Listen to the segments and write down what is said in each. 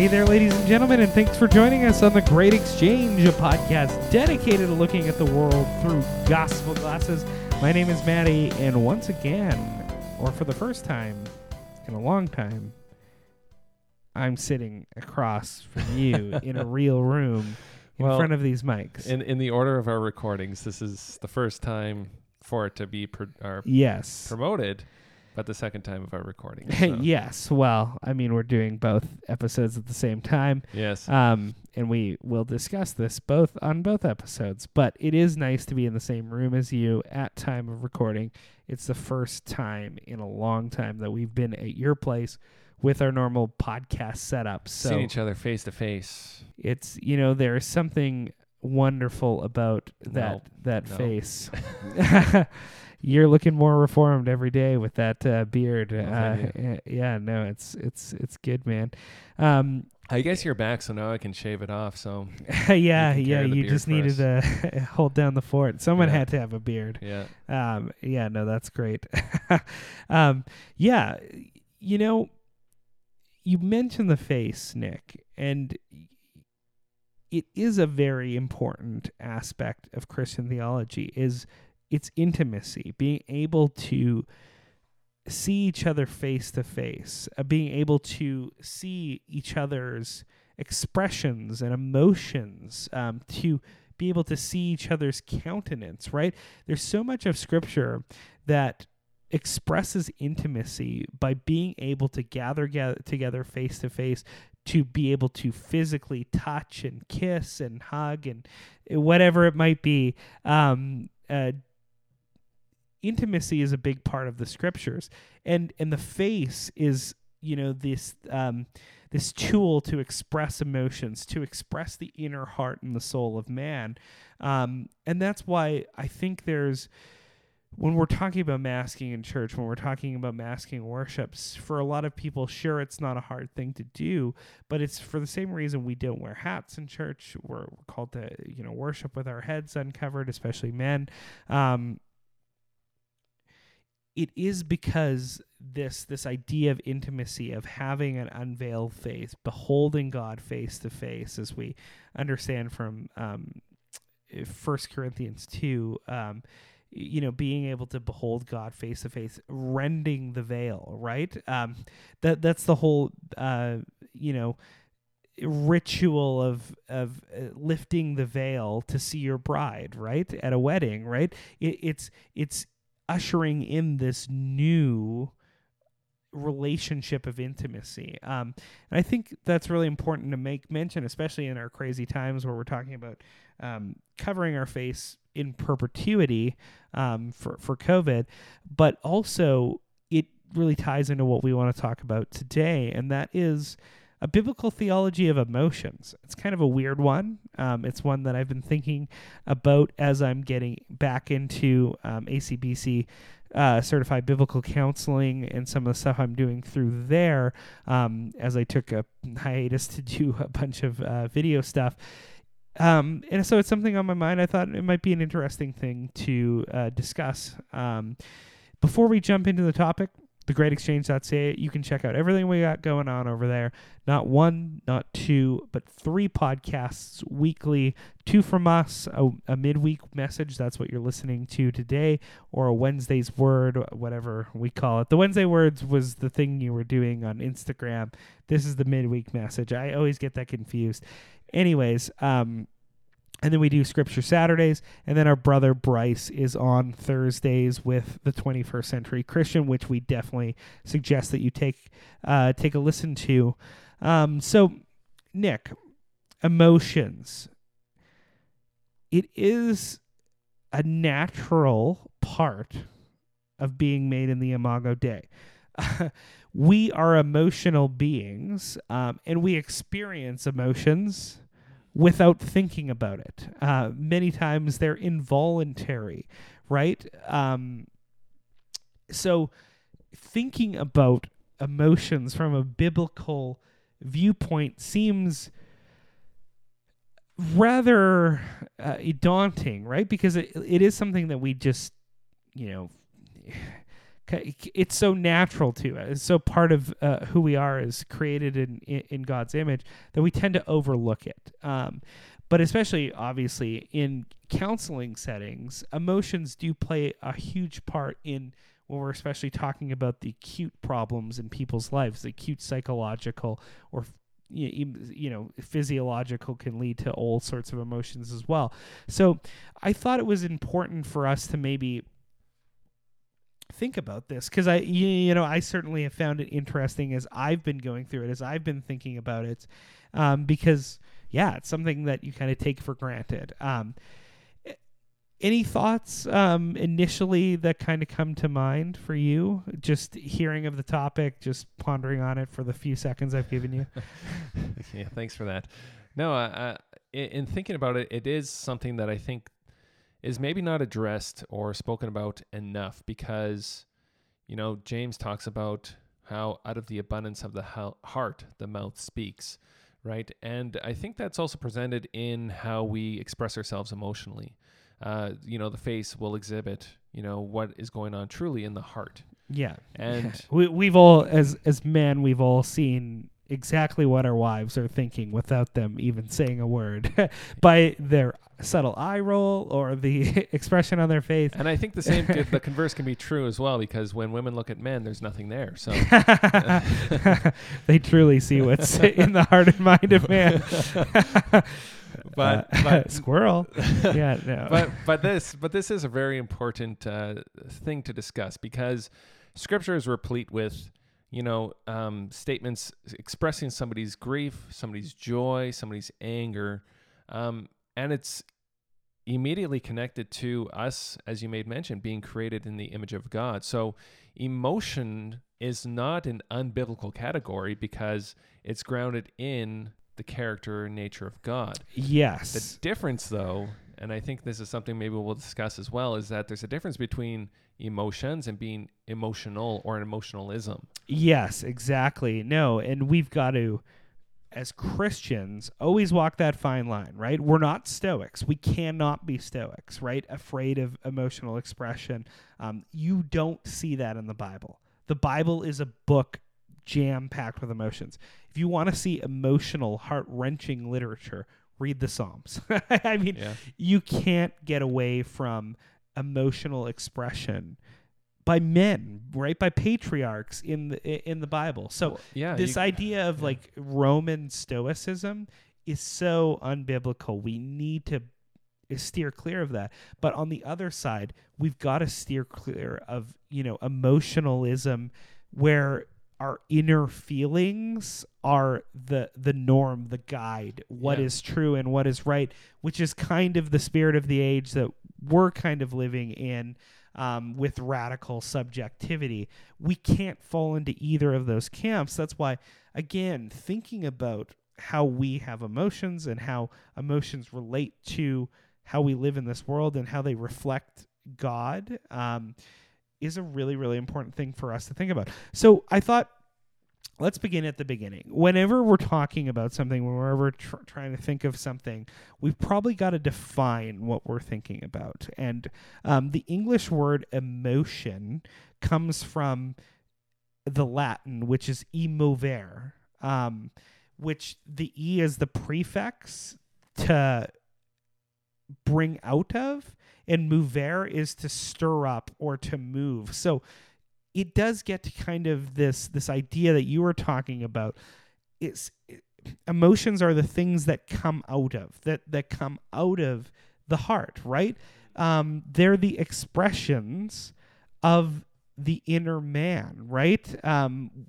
Hey there, ladies and gentlemen, and thanks for joining us on The Great Exchange, a podcast dedicated to looking at the world through gospel glasses. My name is Matty, and once again, or for the first time in a long time, I'm sitting across from you in a real room in Well, front of these mics. In in the order of our recordings, this is the first time for it to be pro- yes. promoted, but the second time of our recording. so- yes. Well, I mean, we're doing both episodes at the same time. Yes. Um, and we will discuss this both on both episodes. But it is nice to be in the same room as you at time of recording. It's the first time in a long time that we've been at your place with our normal podcast setup. So Seeing each other face to face. it's you know there is something wonderful about that No. that No. face. You're looking more reformed every day with that uh, beard. Uh, eh, yeah, no, it's it's it's good, man. Um, I guess you're back, so now I can shave it off. So yeah, You yeah, can carry the you just needed to hold down the fort. Someone Yeah. had to have a beard. yeah, Um, yeah, no, that's great. um, yeah, you know, you mentioned the face, Nik, and it is a very important aspect of Christian theology is its intimacy, being able to see each other face to face, uh, being able to see each other's expressions and emotions, um, to be able to see each other's countenance, right? There's so much of scripture that expresses intimacy by being able to gather, gather together face to face to be able to physically touch and kiss and hug and whatever it might be um, uh, intimacy is a big part of the scriptures and and the face is you know this um, this tool to express emotions to express the inner heart and the soul of man um, and that's why i think there's when we're talking about masking in church, when we're talking about masking worships, for a lot of people, sure, it's not a hard thing to do, but it's for the same reason we don't wear hats in church. We're, called to, you know, worship with our heads uncovered, especially men. Um, it is because this this idea of intimacy of having an unveiled face, beholding God face to face, as we understand from um, First Corinthians two. Um, you know being able to behold god face to face rending the veil right um that that's the whole uh you know ritual of of uh, lifting the veil to see your bride right at a wedding right it, it's it's ushering in this new relationship of intimacy. Um and i think that's really important to make mention especially in our crazy times where we're talking about um, covering our face in perpetuity um, for for COVID, but also it really ties into what we want to talk about today, and that is a biblical theology of emotions. It's kind of a weird one. Um, it's one that I've been thinking about as I'm getting back into um, ACBC. Uh, certified biblical counseling and some of the stuff I'm doing through there um, as I took a hiatus to do a bunch of uh, video stuff um, and so it's something on my mind. I thought it might be an interesting thing to uh, discuss. Um, before we jump into the topic, thegreatexchange.ca, you can check out everything we got going on over there. Not one, not two, but three podcasts weekly. Two from us, a, a midweek message. That's what you're listening to today, or a Wednesday's word, whatever we call it. The Wednesday words was the thing you were doing on Instagram. This is the midweek message. I always get that confused anyways um and then we do scripture saturdays and then our brother bryce is on thursdays with the 21st century christian which we definitely suggest that you take uh take a listen to. Um so Nik emotions. It is a natural part of being made in the imago dei. We are emotional beings um, and we experience emotions without thinking about it. Uh, many times they're involuntary, right? Um, so thinking about emotions from a biblical viewpoint seems rather uh, daunting, right? Because it, it is something that we just, you know, It's so natural to us. It's so part of uh, who we are as created in, in in God's image that we tend to overlook it. Um, but especially obviously in counseling settings, emotions do play a huge part in when we're especially talking about the acute problems in people's lives, the acute psychological or you know physiological can lead to all sorts of emotions as well. So I thought it was important for us to maybe think about this because I you, you know I certainly have found it interesting as I've been going through it as I've been thinking about it um, because yeah it's something that you kind of take for granted. Um, any thoughts um, initially that kind of come to mind for you? Just hearing of the topic, just pondering on it for the few seconds I've given you. yeah, thanks for that. No, I, in, in thinking about it, it is something that I think is maybe not addressed or spoken about enough because, you know, James talks about how out of the abundance of the heart the mouth speaks, right? And I think that's also presented in how we express ourselves emotionally. Uh, you know, the face will exhibit, you know, what is going on truly in the heart. Yeah, And we we've all as as men we've all seen exactly what our wives are thinking without them even saying a word by their subtle eye roll or the expression on their face. And I think the same, the converse can be true as well because when women look at men, there's nothing there. So, they truly see what's in the heart and mind of man. but Uh, but squirrel. Yeah, no. but but this but this is a very important uh, thing to discuss because Scripture is replete with you know um, statements expressing somebody's grief, somebody's joy, somebody's anger, um, and it's immediately connected to us, as you made mention, being created in the image of God. So emotion is not an unbiblical category because it's grounded in the character and nature of God. Yes. The difference, though, and I think this is something maybe we'll discuss as well, is that there's a difference between emotions and being emotional or an emotionalism. Yes, exactly. No, and we've got to, as Christians, always walk that fine line, right? We're not Stoics. We cannot be Stoics, right? Afraid of emotional expression. Um, you don't see that in the Bible. The Bible is a book jam packed with emotions. If you want to see emotional, heart wrenching literature, read the Psalms. I mean, Yeah. you can't get away from emotional expression by men, right? By patriarchs in the in the Bible. So Well, yeah. this you- idea of yeah. like Roman stoicism is so unbiblical. We need to steer clear of that. But on the other side, we've got to steer clear of, you know, emotionalism where our inner feelings are the the norm, the guide, what Yeah. is true and what is right, which is kind of the spirit of the age that we're kind of living in um, with radical subjectivity. We can't fall into either of those camps. That's why, again, thinking about how we have emotions and how emotions relate to how we live in this world and how they reflect God um, is a really, really important thing for us to think about. So I thought. Let's begin at the beginning. Whenever we're talking about something, whenever we're tr- trying to think of something, we've probably got to define what we're thinking about. And um, the English word emotion comes from the Latin, which is emovere, um, which the E is the prefix to bring out of, and movere is to stir up or to move. So it does get to kind of this this idea that you were talking about. It's emotions are the things that come out of that that come out of the heart, right? Um, they're the expressions of the inner man, right? Um,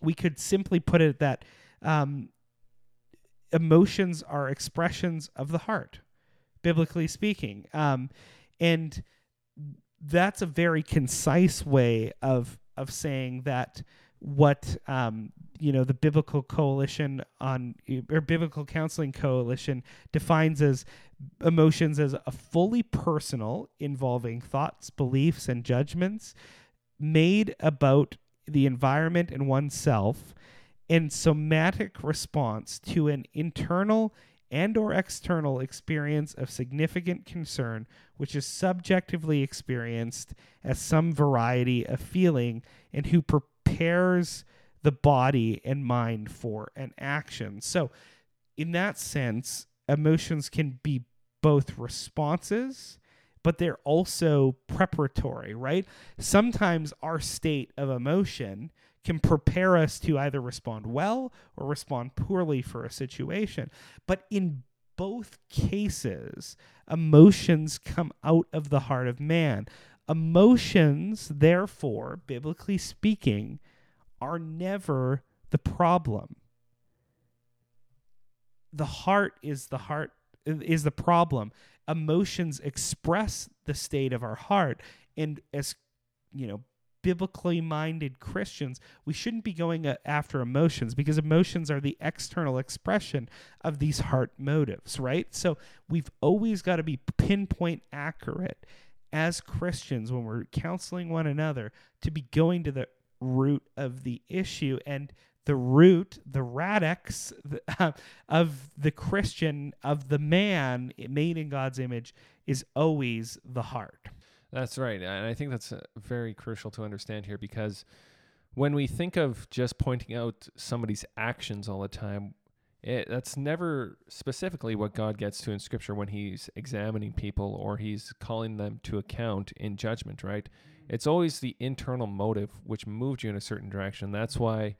we could simply put it that um, emotions are expressions of the heart, biblically speaking, um, and that's a very concise way of of saying that what um, you know the biblical coalition on or biblical counseling coalition defines as emotions as a fully personal involving thoughts beliefs and judgments made about the environment and oneself and somatic response to an internal and or external experience of significant concern which is subjectively experienced as some variety of feeling and who prepares the body and mind for an action. So in that sense, emotions can be both responses but they're also preparatory, right? Sometimes our state of emotion can prepare us to either respond well or respond poorly for a situation. But in both cases, emotions come out of the heart of man. Emotions, therefore, biblically speaking, are never the problem. The heart is the heart is the problem. Emotions express the state of our heart and as you know, biblically minded Christians, we shouldn't be going after emotions because emotions are the external expression of these heart motives, right? So we've always got to be pinpoint accurate as Christians when we're counseling one another to be going to the root of the issue and the root, the radix uh, of the Christian, of the man made in God's image, is always the heart. That's right. And I think that's uh, very crucial to understand here because when we think of just pointing out somebody's actions all the time, it, that's never specifically what God gets to in Scripture when He's examining people or He's calling them to account in judgment, right? It's always the internal motive which moved you in a certain direction. That's why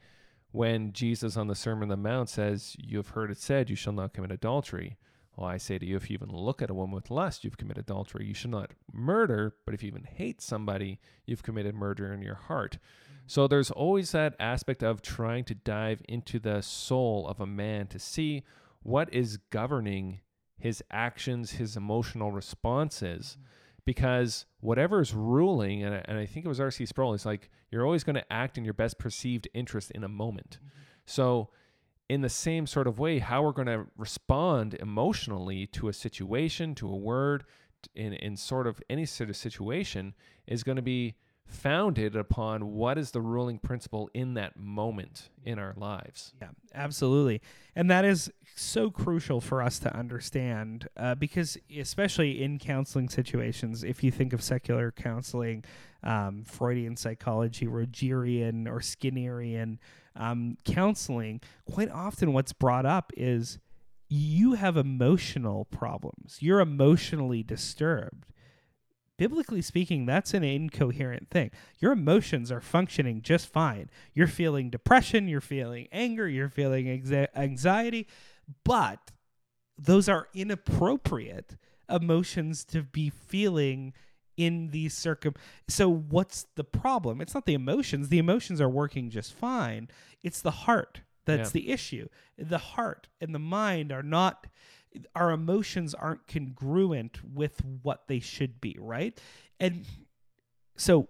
when Jesus on the Sermon on the Mount says, You have heard it said, you shall not commit adultery. Well, I say to you, if you even look at a woman with lust, you've committed adultery. You should not murder, but if you even hate somebody, you've committed murder in your heart. Mm-hmm. So there's always that aspect of trying to dive into the soul of a man to see what is governing his actions, his emotional responses. Mm-hmm. Because whatever is ruling, and I, and I think it was R.C. Sproul, is like you're always going to act in your best perceived interest in a moment. Mm-hmm. So in the same sort of way, how we're going to respond emotionally to a situation, to a word, in, in sort of any sort of situation is going to be founded upon what is the ruling principle in that moment in our lives. Yeah, absolutely. And that is so crucial for us to understand uh, because, especially in counseling situations, if you think of secular counseling, um, Freudian psychology, Rogerian or Skinnerian, um, counseling, quite often what's brought up is you have emotional problems. You're emotionally disturbed. Biblically speaking, that's an incoherent thing. Your emotions are functioning just fine. You're feeling depression, you're feeling anger, you're feeling anxiety, but those are inappropriate emotions to be feeling in these circum so what's the problem it's not the emotions the emotions are working just fine it's the heart that's yeah. the issue the heart and the mind are not our emotions aren't congruent with what they should be right? And so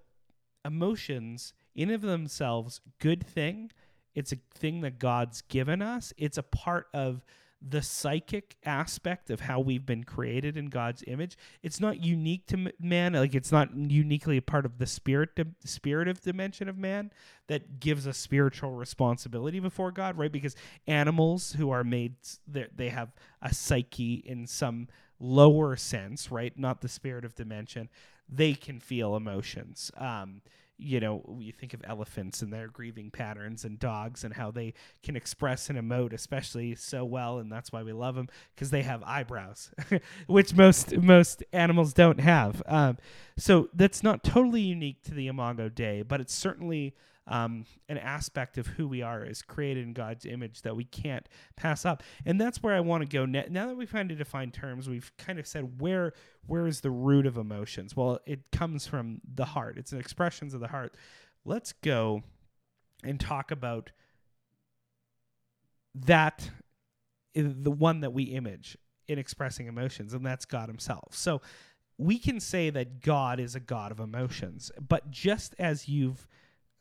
emotions in of themselves good thing. It's a thing that god's given us. It's a part of the psychic aspect of how we've been created in God's image. It's not unique to man, like it's not uniquely a part of the spirit di- spiritive dimension of man that gives a spiritual responsibility before God, right? Because animals who are made they have a psyche in some lower sense, right? Not the spirit of dimension. They can feel emotions. Um, you know, you think of elephants and their grieving patterns and dogs and how they can express and emote especially so well and that's why we love them because they have eyebrows which most most animals don't have. Um, so that's not totally unique to the imago dei but it's certainly um, an aspect of who we are is created in God's image that we can't pass up. And that's where I want to go now, now that we've kind of defined terms. We've kind of said where where is the root of emotions? Well, it comes from the heart. It's an expressions of the heart. Let's go and talk about that the one that we image in expressing emotions and that's God himself. So we can say that God is a God of emotions, but just as you've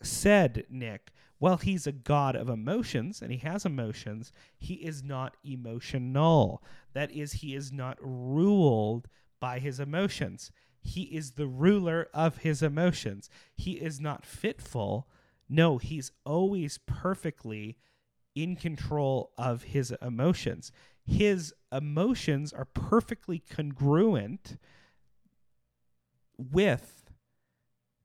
said Nik, well, he's a god of emotions and he has emotions, he is not emotional. That is, he is not ruled by his emotions. He is the ruler of his emotions. He is not fitful. No, he's always perfectly in control of his emotions. his emotions are perfectly congruent with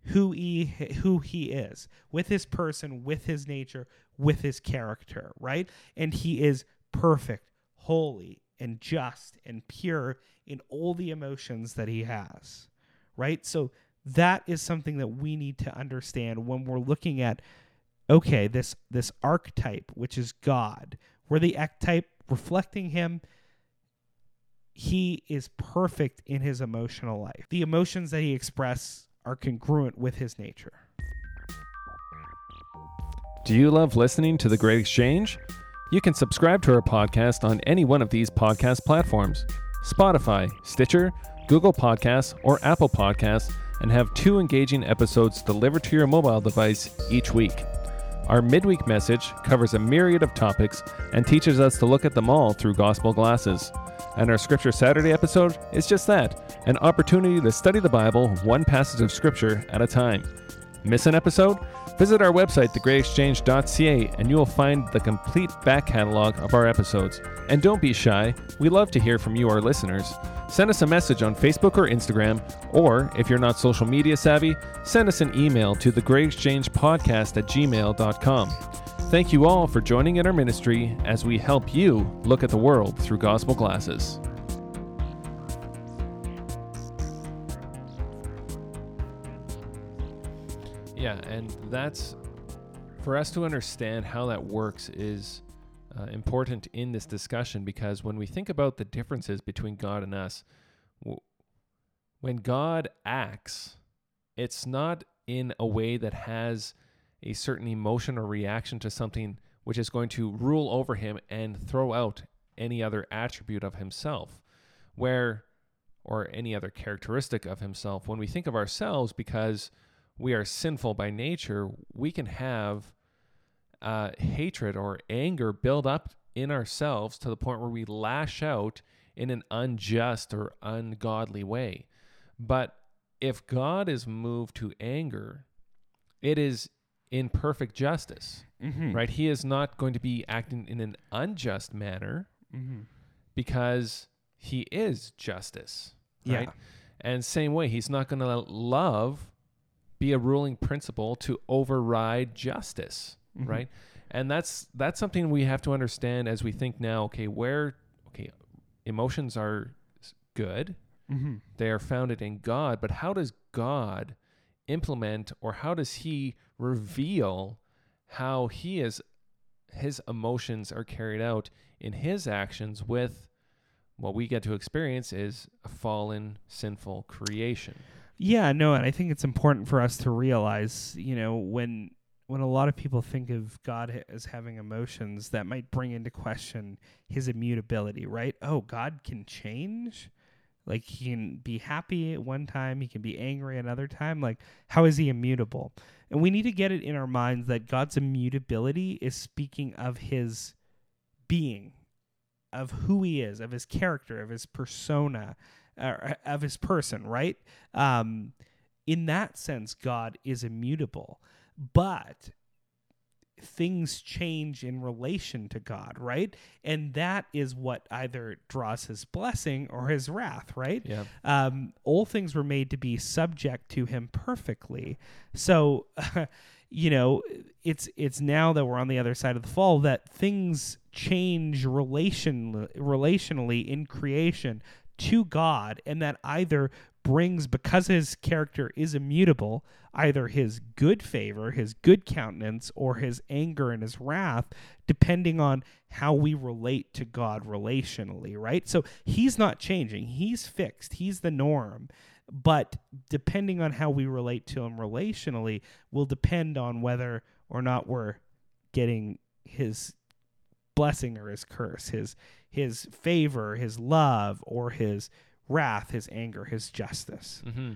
who he who he is, with his person, with his nature, with his character, right? And he is perfect, holy, and just and pure in all the emotions that he has, right? So that is something that we need to understand when we're looking at okay, this this archetype which is God, where the archetype reflecting him he is perfect in his emotional life. The emotions that he expresses are congruent with his nature. Do you love listening to The Great Exchange? You can subscribe to our podcast on any one of these podcast platforms Spotify, Stitcher, Google Podcasts, or Apple Podcasts, and have two engaging episodes delivered to your mobile device each week. Our midweek message covers a myriad of topics and teaches us to look at them all through gospel glasses. And our Scripture Saturday episode is just that an opportunity to study the Bible one passage of Scripture at a time. Miss an episode? Visit our website, thegreatexchange.ca, and you will find the complete back catalog of our episodes. And don't be shy, we love to hear from you, our listeners. Send us a message on Facebook or Instagram, or if you're not social media savvy, send us an email to thegreatexchangepodcast at gmail.com. Thank you all for joining in our ministry as we help you look at the world through gospel glasses. Yeah, and that's for us to understand how that works is uh, important in this discussion because when we think about the differences between God and us, w- when God acts, it's not in a way that has a certain emotion or reaction to something which is going to rule over him and throw out any other attribute of himself, where or any other characteristic of himself. When we think of ourselves, because we are sinful by nature, we can have uh, hatred or anger build up in ourselves to the point where we lash out in an unjust or ungodly way. But if God is moved to anger, it is in perfect justice, Mm-hmm. right? He is not going to be acting in an unjust manner Mm-hmm. because he is justice, Yeah. right? And same way, he's not going to let love be a ruling principle to override justice, Mhm. right? And that's that's something we have to understand as we think now. Okay, where okay, emotions are good; Mm-hmm. they are founded in God. But how does God implement, or how does He reveal how He is His emotions are carried out in His actions with what we get to experience is a fallen, sinful creation. Yeah, no, and I think it's important for us to realize, you know, when when a lot of people think of God as having emotions, that might bring into question his immutability, right? Oh, God can change? Like he can be happy at one time, he can be angry another time. Like how is he immutable? And we need to get it in our minds that God's immutability is speaking of his being, of who he is, of his character, of his persona, uh, of his person, right? Um, in that sense, God is immutable, but things change in relation to God, right? And that is what either draws his blessing or his wrath, right? Yeah. um, all things were made to be subject to him perfectly. So, you know, it's it's now that we're on the other side of the fall that things change relation relationally in creation to God, and that either brings because his character is immutable either his good favor his good countenance or his anger and his wrath depending on how we relate to god relationally right? So he's not changing. He's fixed. He's the norm. But depending on how we relate to him relationally will depend on whether or not we're getting his blessing or his curse his his favor his love or his wrath his anger his justice hmm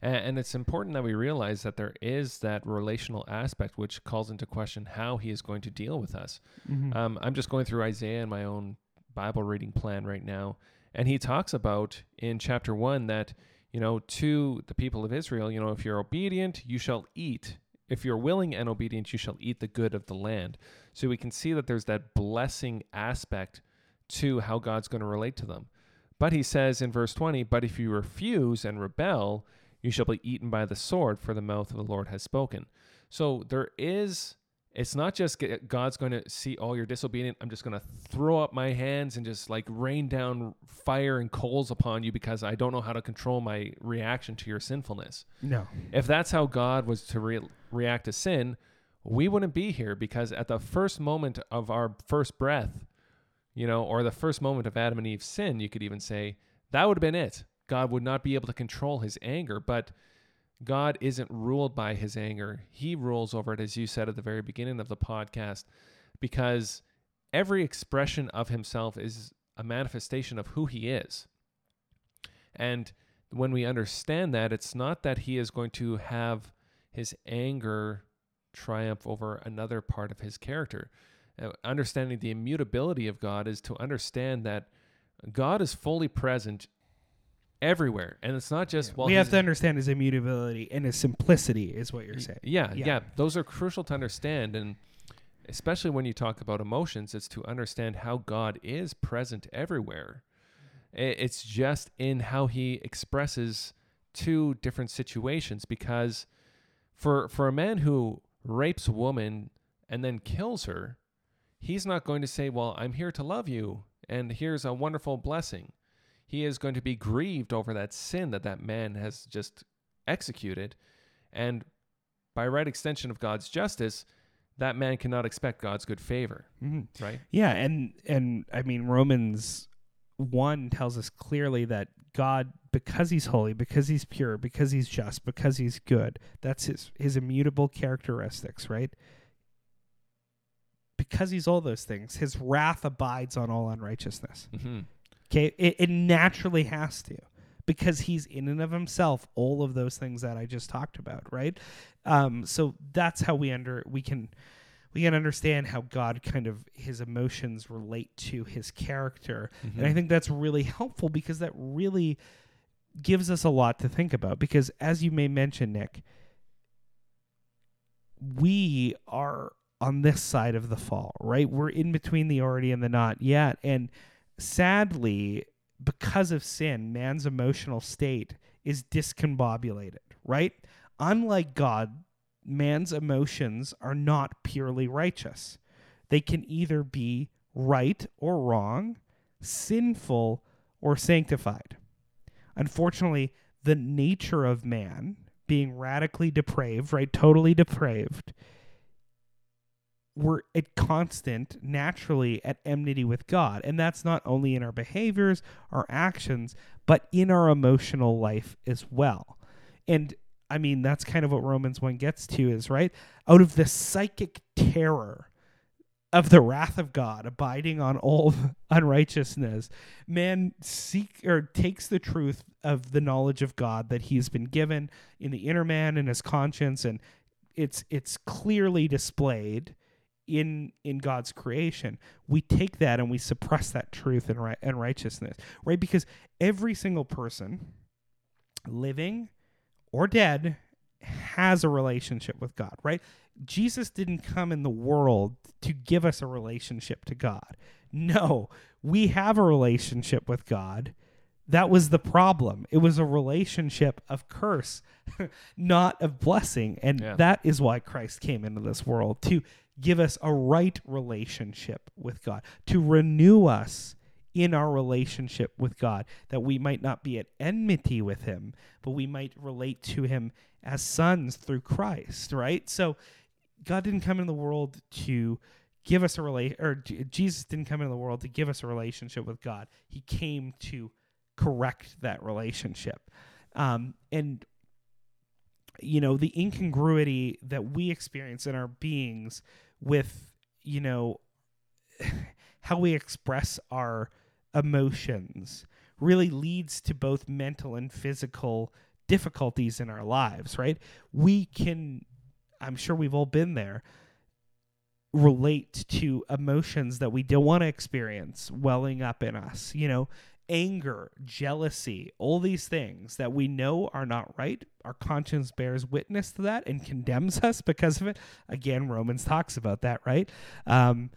And, and it's important that we realize that there is that relational aspect which calls into question how he is going to deal with us. mm-hmm. Um, I'm just going through Isaiah in my own Bible reading plan right now, and he talks about in chapter one that you know to the people of Israel, you know, if you're obedient, you shall eat. If you're willing and obedient, you shall eat the good of the land. So we can see that there's that blessing aspect to how God's going to relate to them. But he says in verse 20, But if you refuse and rebel, you shall be eaten by the sword, for the mouth of the Lord has spoken. So there is, it's not just God's going to see, oh, you're disobedient. I'm just going to throw up my hands and just like rain down fire and coals upon you because I don't know how to control my reaction to your sinfulness. No. If that's how God was to re- react to sin, we wouldn't be here because at the first moment of our first breath, you know, or the first moment of Adam and Eve's sin, you could even say that would have been it. God would not be able to control his anger, but God isn't ruled by his anger. He rules over it, as you said at the very beginning of the podcast, because every expression of himself is a manifestation of who he is. And when we understand that, it's not that he is going to have his anger triumph over another part of his character. Uh, understanding the immutability of God is to understand that God is fully present everywhere, and it's not just Yeah. well. we have to understand his immutability and his simplicity, is what you're saying. Yeah, yeah, Yeah. Those are crucial to understand. And especially when you talk about emotions, it's to understand how God is present everywhere. It's just in how he expresses two different situations because for for a man who rapes a woman and then kills her, he's not going to say, "Well, I'm here to love you and here's a wonderful blessing." He is going to be grieved over that sin that that man has just executed and by right extension of God's justice, that man cannot expect God's good favor, Mhm. right? Yeah, and and I mean Romans one tells us clearly that God, because He's holy, because He's pure, because He's just, because He's good, that's His His immutable characteristics, right? Because He's all those things, His wrath abides on all unrighteousness. Mm-hmm. Okay, it, it naturally has to because he's in and of himself all of those things that I just talked about, right? Um, so that's how we under we can we can understand how God kind of his emotions relate to his character, and I think that's really helpful because that really gives us a lot to think about. Because as you may mention, Nik, we are on this side of the fall, right? We're in between the already and the not yet, and sadly, because of sin, man's emotional state is discombobulated, right? Unlike God, man's emotions are not purely righteous. They can either be right or wrong, sinful or sanctified. Unfortunately, the nature of man being radically depraved, right? Totally depraved, we're at constant, naturally at enmity with God. And that's not only in our behaviors, our actions, but in our emotional life as well. And I mean, that's kind of what Romans 1 gets to is, right? Out of the psychic terror of the wrath of God abiding on all unrighteousness, man seek or takes the truth of the knowledge of God that he's been given in the inner man and his conscience and it's it's clearly displayed in in God's creation, we take that and we suppress that truth and right and righteousness, right? Because every single person, living or dead, has a relationship with God, right? Jesus didn't come in the world to give us a relationship to God. No, we have a relationship with God. That was the problem. It was a relationship of curse, not of blessing. And Yeah. that is why Christ came into this world to give us a right relationship with God, to renew us in our relationship with God, that we might not be at enmity with Him, but we might relate to Him as sons through Christ, right? So God didn't come into the world to give us a relate or Jesus didn't come into the world to give us a relationship with God. He came to correct that relationship. Um, and you know, the incongruity that we experience in our beings with, you know, how we express our emotions really leads to both mental and physical difficulties in our lives, right? We can, I'm sure we've all been there, relate to emotions that we don't want to experience welling up in us, you know, anger, jealousy, all these things that we know are not right. Our conscience bears witness to that and condemns us because of it. Again, Romans talks about that, right? Um,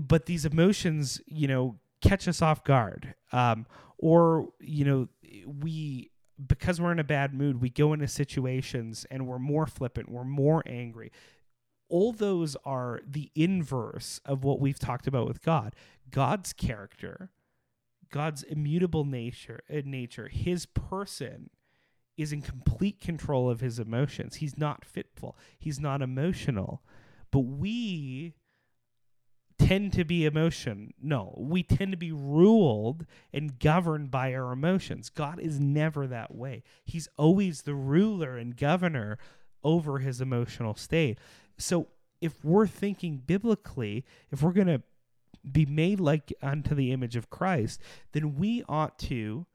but these emotions, you know, catch us off guard. Um, or, you know, we, because we're in a bad mood, we go into situations and we're more flippant, we're more angry. All those are the inverse of what we've talked about with God. God's character, God's immutable nature, uh, nature, his person is in complete control of his emotions. He's not fitful. He's not emotional. But we tend to be emotion. No, we tend to be ruled and governed by our emotions. God is never that way. He's always the ruler and governor over his emotional state. So if we're thinking biblically, if we're going to be made like unto the image of Christ, then we ought to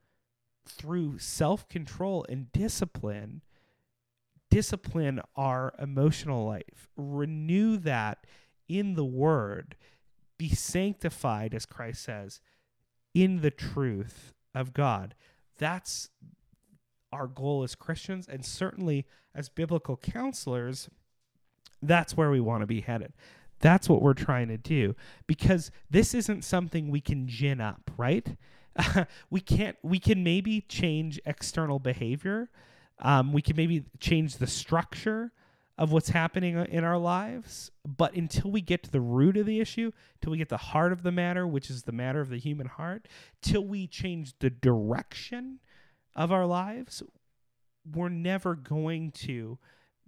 through self-control and discipline discipline our emotional life. Renew that in the word be sanctified, as Christ says, in the truth of God. That's our goal as Christians, and certainly as biblical counselors, that's where we want to be headed. That's what we're trying to do because this isn't something we can gin up, right? we can't, we can maybe change external behavior. Um, we can maybe change the structure of what's happening uh, in our lives. But until we get to the root of the issue, till we get the heart of the matter, which is the matter of the human heart, till we change the direction of our lives, we're never going to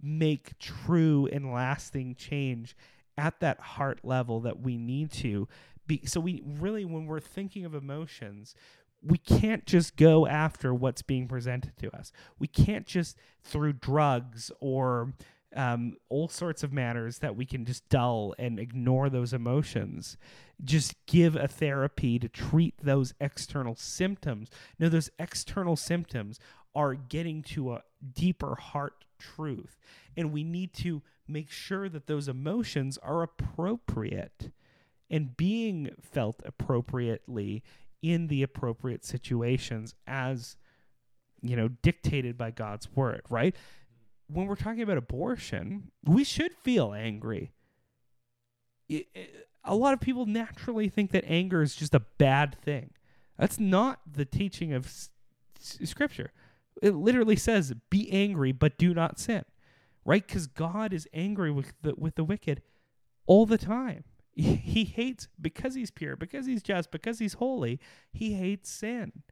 make true and lasting change at that heart level that we need to be so we really when we're thinking of emotions we can't just go after what's being presented to us we can't just through drugs or um, all sorts of matters that we can just dull and ignore those emotions. Just give a therapy to treat those external symptoms. No, those external symptoms are getting to a deeper heart truth. And we need to make sure that those emotions are appropriate and being felt appropriately in the appropriate situations as you know dictated by God's word, right? when we're talking about abortion, we should feel angry. It, it, a lot of people naturally think that anger is just a bad thing. That's not the teaching of s- s- Scripture. It literally says, "Be angry, but do not sin," right? Because God is angry with the with the wicked all the time. He hates because he's pure, because he's just, because he's holy. He hates sin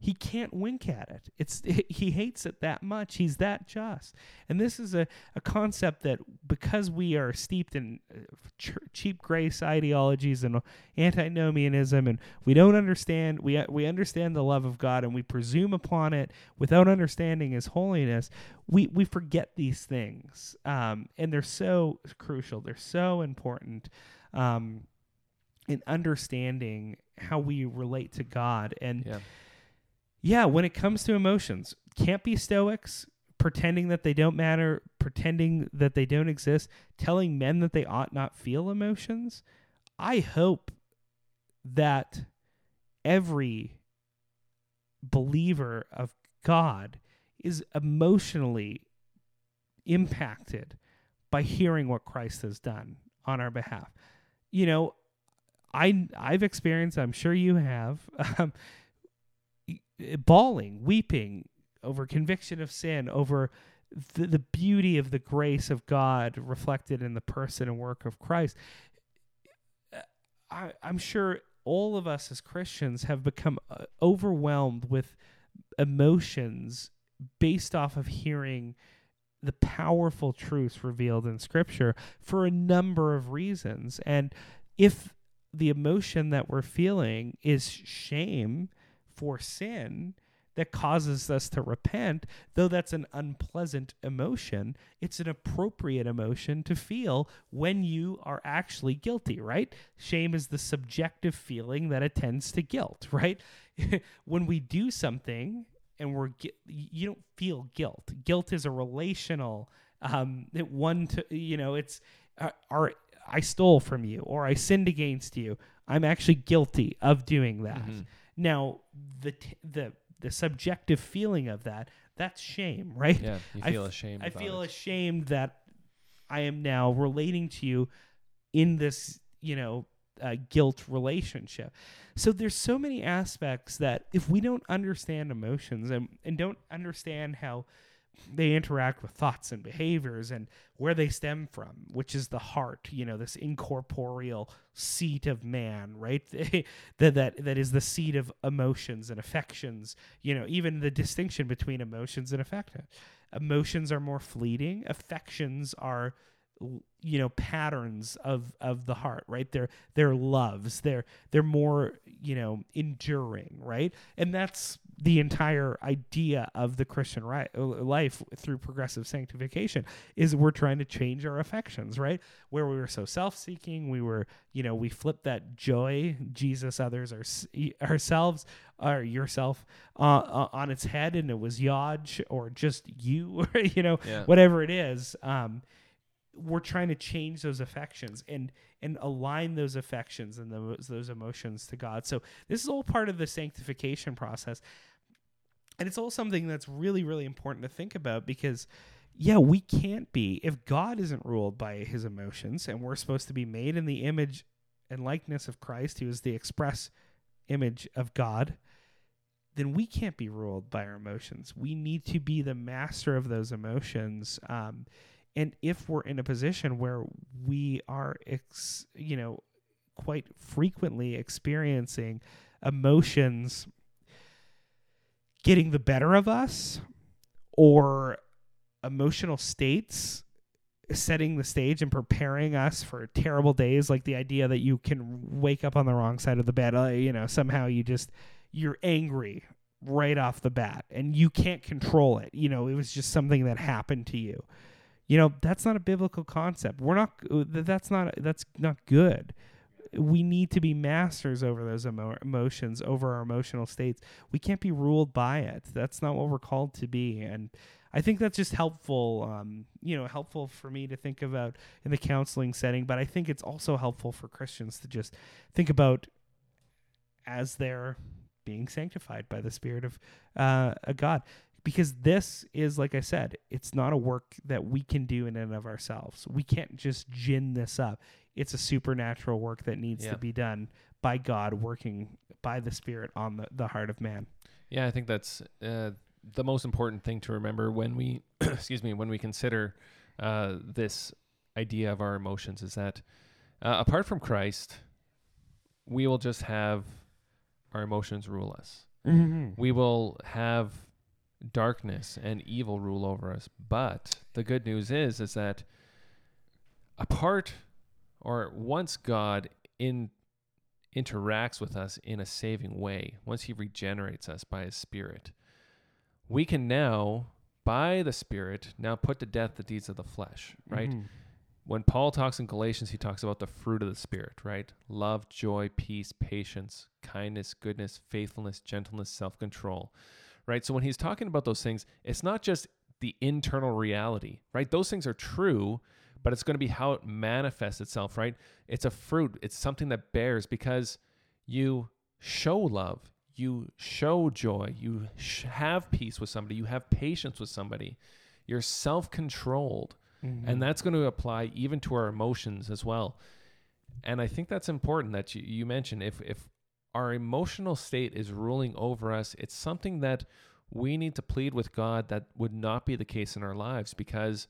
he can't wink at it. It's he hates it that much. He's that just. And this is a, a concept that because we are steeped in uh, ch- cheap grace ideologies and antinomianism and we don't understand we we understand the love of God and we presume upon it without understanding his holiness, we we forget these things. Um, and they're so crucial. They're so important. Um, in understanding how we relate to God and yeah yeah, when it comes to emotions, can't be stoics, pretending that they don't matter, pretending that they don't exist, telling men that they ought not feel emotions. I hope that every believer of God is emotionally impacted by hearing what Christ has done on our behalf. You know, I I've experienced, I'm sure you have, um, bawling, weeping over conviction of sin, over the, the beauty of the grace of God reflected in the person and work of Christ. I, I'm sure all of us as Christians have become uh, overwhelmed with emotions based off of hearing the powerful truths revealed in Scripture for a number of reasons. And if the emotion that we're feeling is shame, for sin that causes us to repent, though that's an unpleasant emotion, it's an appropriate emotion to feel when you are actually guilty, right? Shame is the subjective feeling that attends to guilt, right? when we do something and we're you don't feel guilt. Guilt is a relational um one to you know, it's uh, I stole from you or I sinned against you. I'm actually guilty of doing that. Mm-hmm. Now, the t- the the subjective feeling of that that's shame, right? Yeah, you feel I f- ashamed. I feel it. ashamed that I am now relating to you in this, you know, uh, guilt relationship. So there's so many aspects that if we don't understand emotions and, and don't understand how they interact with thoughts and behaviors and where they stem from, which is the heart, you know, this incorporeal seat of man, right? that that that is the seat of emotions and affections, you know, even the distinction between emotions and affections. Emotions are more fleeting, affections are you know patterns of of the heart right they're they're loves they're they're more you know enduring right and that's the entire idea of the christian right, uh, life through progressive sanctification is we're trying to change our affections right where we were so self-seeking we were you know we flipped that joy jesus others our, ourselves or yourself uh, uh, on its head and it was yaj or just you you know yeah. whatever it is um we're trying to change those affections and and align those affections and those those emotions to God. So this is all part of the sanctification process. And it's all something that's really really important to think about because yeah, we can't be if God isn't ruled by his emotions and we're supposed to be made in the image and likeness of Christ, who is the express image of God, then we can't be ruled by our emotions. We need to be the master of those emotions. Um, and if we're in a position where we are ex, you know quite frequently experiencing emotions getting the better of us or emotional states setting the stage and preparing us for terrible days like the idea that you can wake up on the wrong side of the bed uh, you know somehow you just you're angry right off the bat and you can't control it you know it was just something that happened to you you know, that's not a biblical concept. We're not uh, that's not that's not good. We need to be masters over those emo- emotions, over our emotional states. We can't be ruled by it. That's not what we're called to be. And I think that's just helpful, um, you know, helpful for me to think about in the counseling setting. But I think it's also helpful for Christians to just think about as they're being sanctified by the Spirit of uh, a God because this is like i said it's not a work that we can do in and of ourselves we can't just gin this up it's a supernatural work that needs yeah. to be done by god working by the spirit on the, the heart of man yeah i think that's uh, the most important thing to remember when we excuse me when we consider uh, this idea of our emotions is that uh, apart from christ we will just have our emotions rule us mm-hmm. we will have darkness and evil rule over us. But the good news is is that apart or once God in interacts with us in a saving way, once he regenerates us by his spirit, we can now by the spirit now put to death the deeds of the flesh, right? Mm-hmm. When Paul talks in Galatians, he talks about the fruit of the spirit, right? Love, joy, peace, patience, kindness, goodness, faithfulness, gentleness, self-control right? So when he's talking about those things, it's not just the internal reality, right? Those things are true, but it's going to be how it manifests itself, right? It's a fruit, it's something that bears because you show love, you show joy, you sh- have peace with somebody, you have patience with somebody, you're self controlled. Mm-hmm. And that's going to apply even to our emotions as well. And I think that's important that you, you mentioned if, if our emotional state is ruling over us, it's something that we need to plead with God that would not be the case in our lives because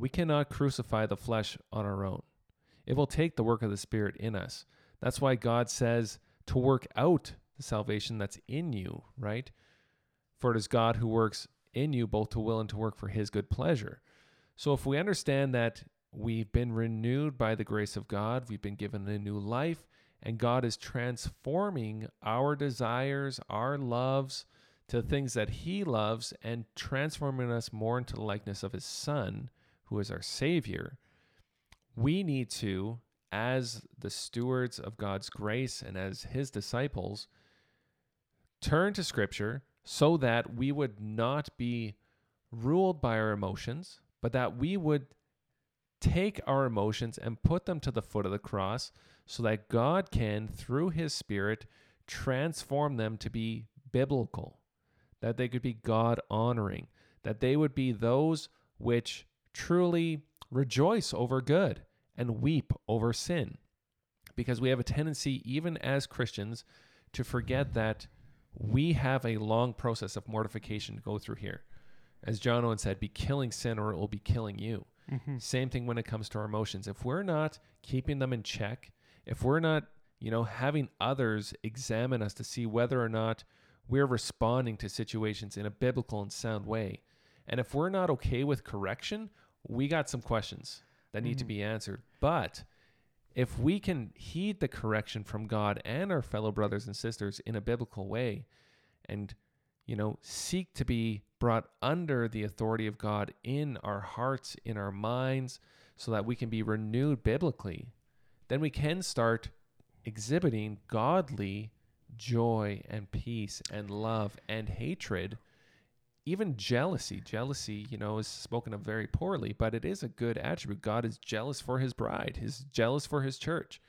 we cannot crucify the flesh on our own. It will take the work of the Spirit in us. That's why God says to work out the salvation that's in you, right? For it is God who works in you both to will and to work for his good pleasure. So if we understand that we've been renewed by the grace of God, we've been given a new life, and God is transforming our desires, our loves to things that He loves and transforming us more into the likeness of His Son, who is our Savior. We need to, as the stewards of God's grace and as His disciples, turn to Scripture so that we would not be ruled by our emotions, but that we would take our emotions and put them to the foot of the cross so that God can, through His Spirit, transform them to be biblical, that they could be God honoring, that they would be those which truly rejoice over good and weep over sin. because we have a tendency, even as Christians, to forget that we have a long process of mortification to go through here. As John Owen said, be killing sin or it will be killing you. Mm-hmm. Same thing when it comes to our emotions. If we're not keeping them in check, if we're not, you know, having others examine us to see whether or not we're responding to situations in a biblical and sound way, and if we're not okay with correction, we got some questions that need to Mhm. be answered. But if we can heed the correction from God and our fellow brothers and sisters in a biblical way and you know seek to be brought under the authority of God in our hearts in our minds so that we can be renewed biblically then we can start exhibiting godly joy and peace and love and hatred even jealousy. Jealousy you know is spoken of very poorly but it is a good attribute. God is jealous for his bride. He's jealous for his church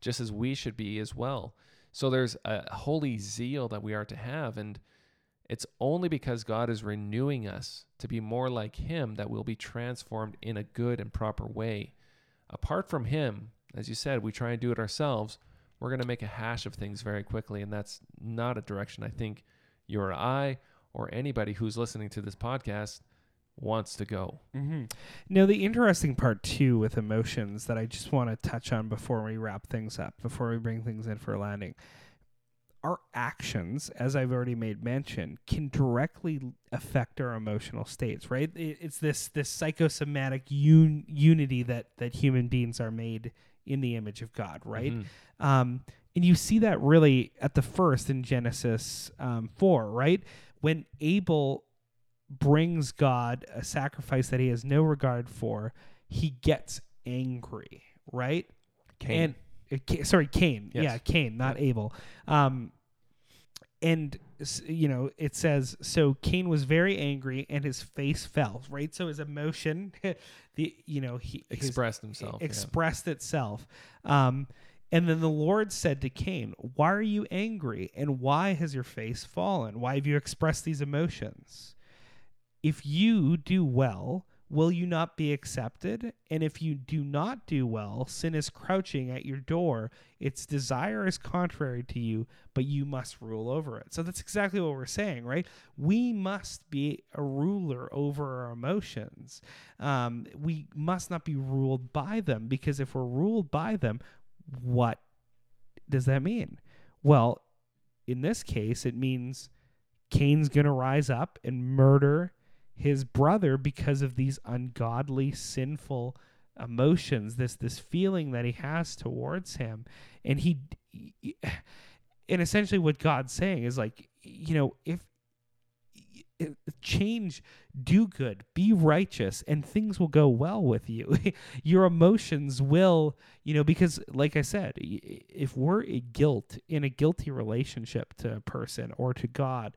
just as we should be as well. So there's a holy zeal that we are to have and it's only because god is renewing us to be more like him that we'll be transformed in a good and proper way. Apart from him as you said we try and do it ourselves we're going to make a hash of things very quickly and that's not a direction i think you or i or anybody who's listening to this podcast wants to go. Mm-hmm. Now, the interesting part too with emotions that I just want to touch on before we wrap things up, before we bring things in for a landing, our actions, as I've already made mention, can directly affect our emotional states. Right? It's this this psychosomatic un- unity that that human beings are made in the image of God. Right? Mhm. Um, and you see that really at the first in Genesis um, 4, right? When Abel brings God a sacrifice that he has no regard for, he gets angry, right? Cain. And uh, sorry, Cain. Yes. Yeah, Cain, not Abel. Um, and you know it says so Cain was very angry and his face fell. Right, so his emotion, the you know he his expressed himself. yeah. expressed itself. Um, and then the Lord said to Cain, Why are you angry? And why has your face fallen? Why have you expressed these emotions? If you do well, will you not be accepted? And if you do not do well, sin is crouching at your door. Its desire is contrary to you, but you must rule over it. So that's exactly what we're saying, right? We must be a ruler over our emotions. Um, we must not be ruled by them because if we're ruled by them, what does that mean? Well, in this case, it means Cain's going to rise up and murder his brother because of these ungodly, sinful emotions, this this feeling that he has towards him, and he, and essentially what God's saying is like, you know, if change, do good, be righteous, and things will go well with you. Your emotions will, you know, because like I said, if we're a guilt in a guilty relationship to a person or to God,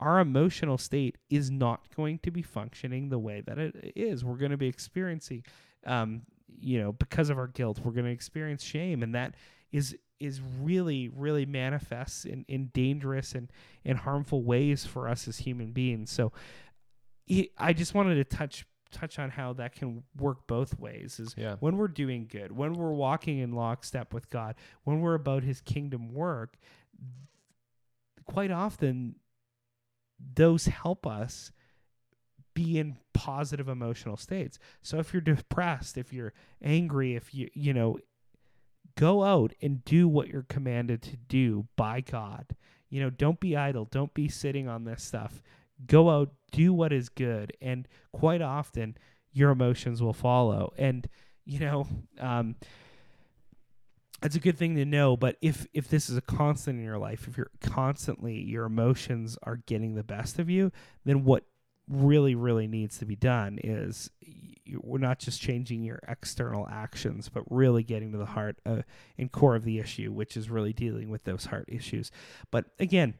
our emotional state is not going to be functioning the way that it is. We're going to be experiencing, um, you know, because of our guilt, we're going to experience shame, and that is is really really manifests in, in dangerous and, and harmful ways for us as human beings. So, it, I just wanted to touch touch on how that can work both ways. Is Yeah. when we're doing good, when we're walking in lockstep with God, when we're about His kingdom work, quite often those help us be in positive emotional states. So if you're depressed, if you're angry, if you you know go out and do what you're commanded to do by God. You know, don't be idle, don't be sitting on this stuff. Go out, do what is good, and quite often your emotions will follow. And you know, um it's a good thing to know but if if this is a constant in your life if you're constantly your emotions are getting the best of you then what really really needs to be done is we're not just changing your external actions but really getting to the heart uh, and core of the issue which is really dealing with those heart issues. But again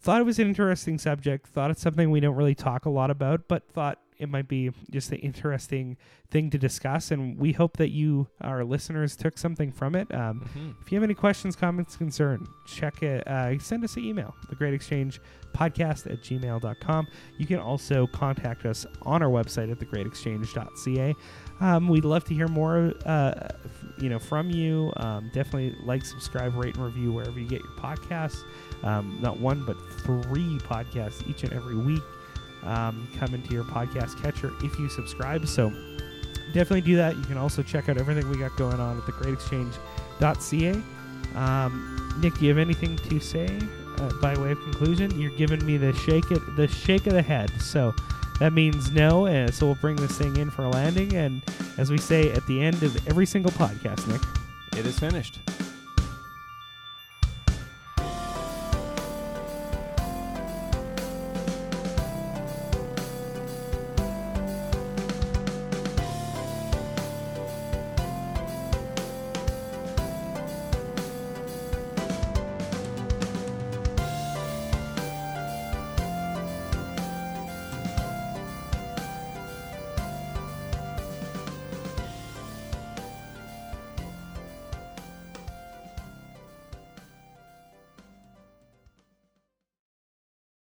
thought it was an interesting subject thought it's something we don't really talk a lot about but thought it might be just an interesting thing to discuss, and we hope that you, our listeners, took something from it. Um, Mhm. if you have any questions, comments, concern, check it. Uh, send us an email, the Great Exchange Podcast at gmail.com. You can also contact us on our website at thegreatexchange.ca. Um, we'd love to hear more, uh, you know, from you. Um, definitely like, subscribe, rate, and review wherever you get your podcasts. Um, not one, but three podcasts each and every week um, come into your podcast catcher if you subscribe. So definitely do that. You can also check out everything we got going on at thegreatexchange.ca. Um, Nik, do you have anything to say uh, by way of conclusion? You're giving me the shake it, the shake of the head. So that means no. And so we'll bring this thing in for a landing. And as we say at the end of every single podcast, Nik, It is finished.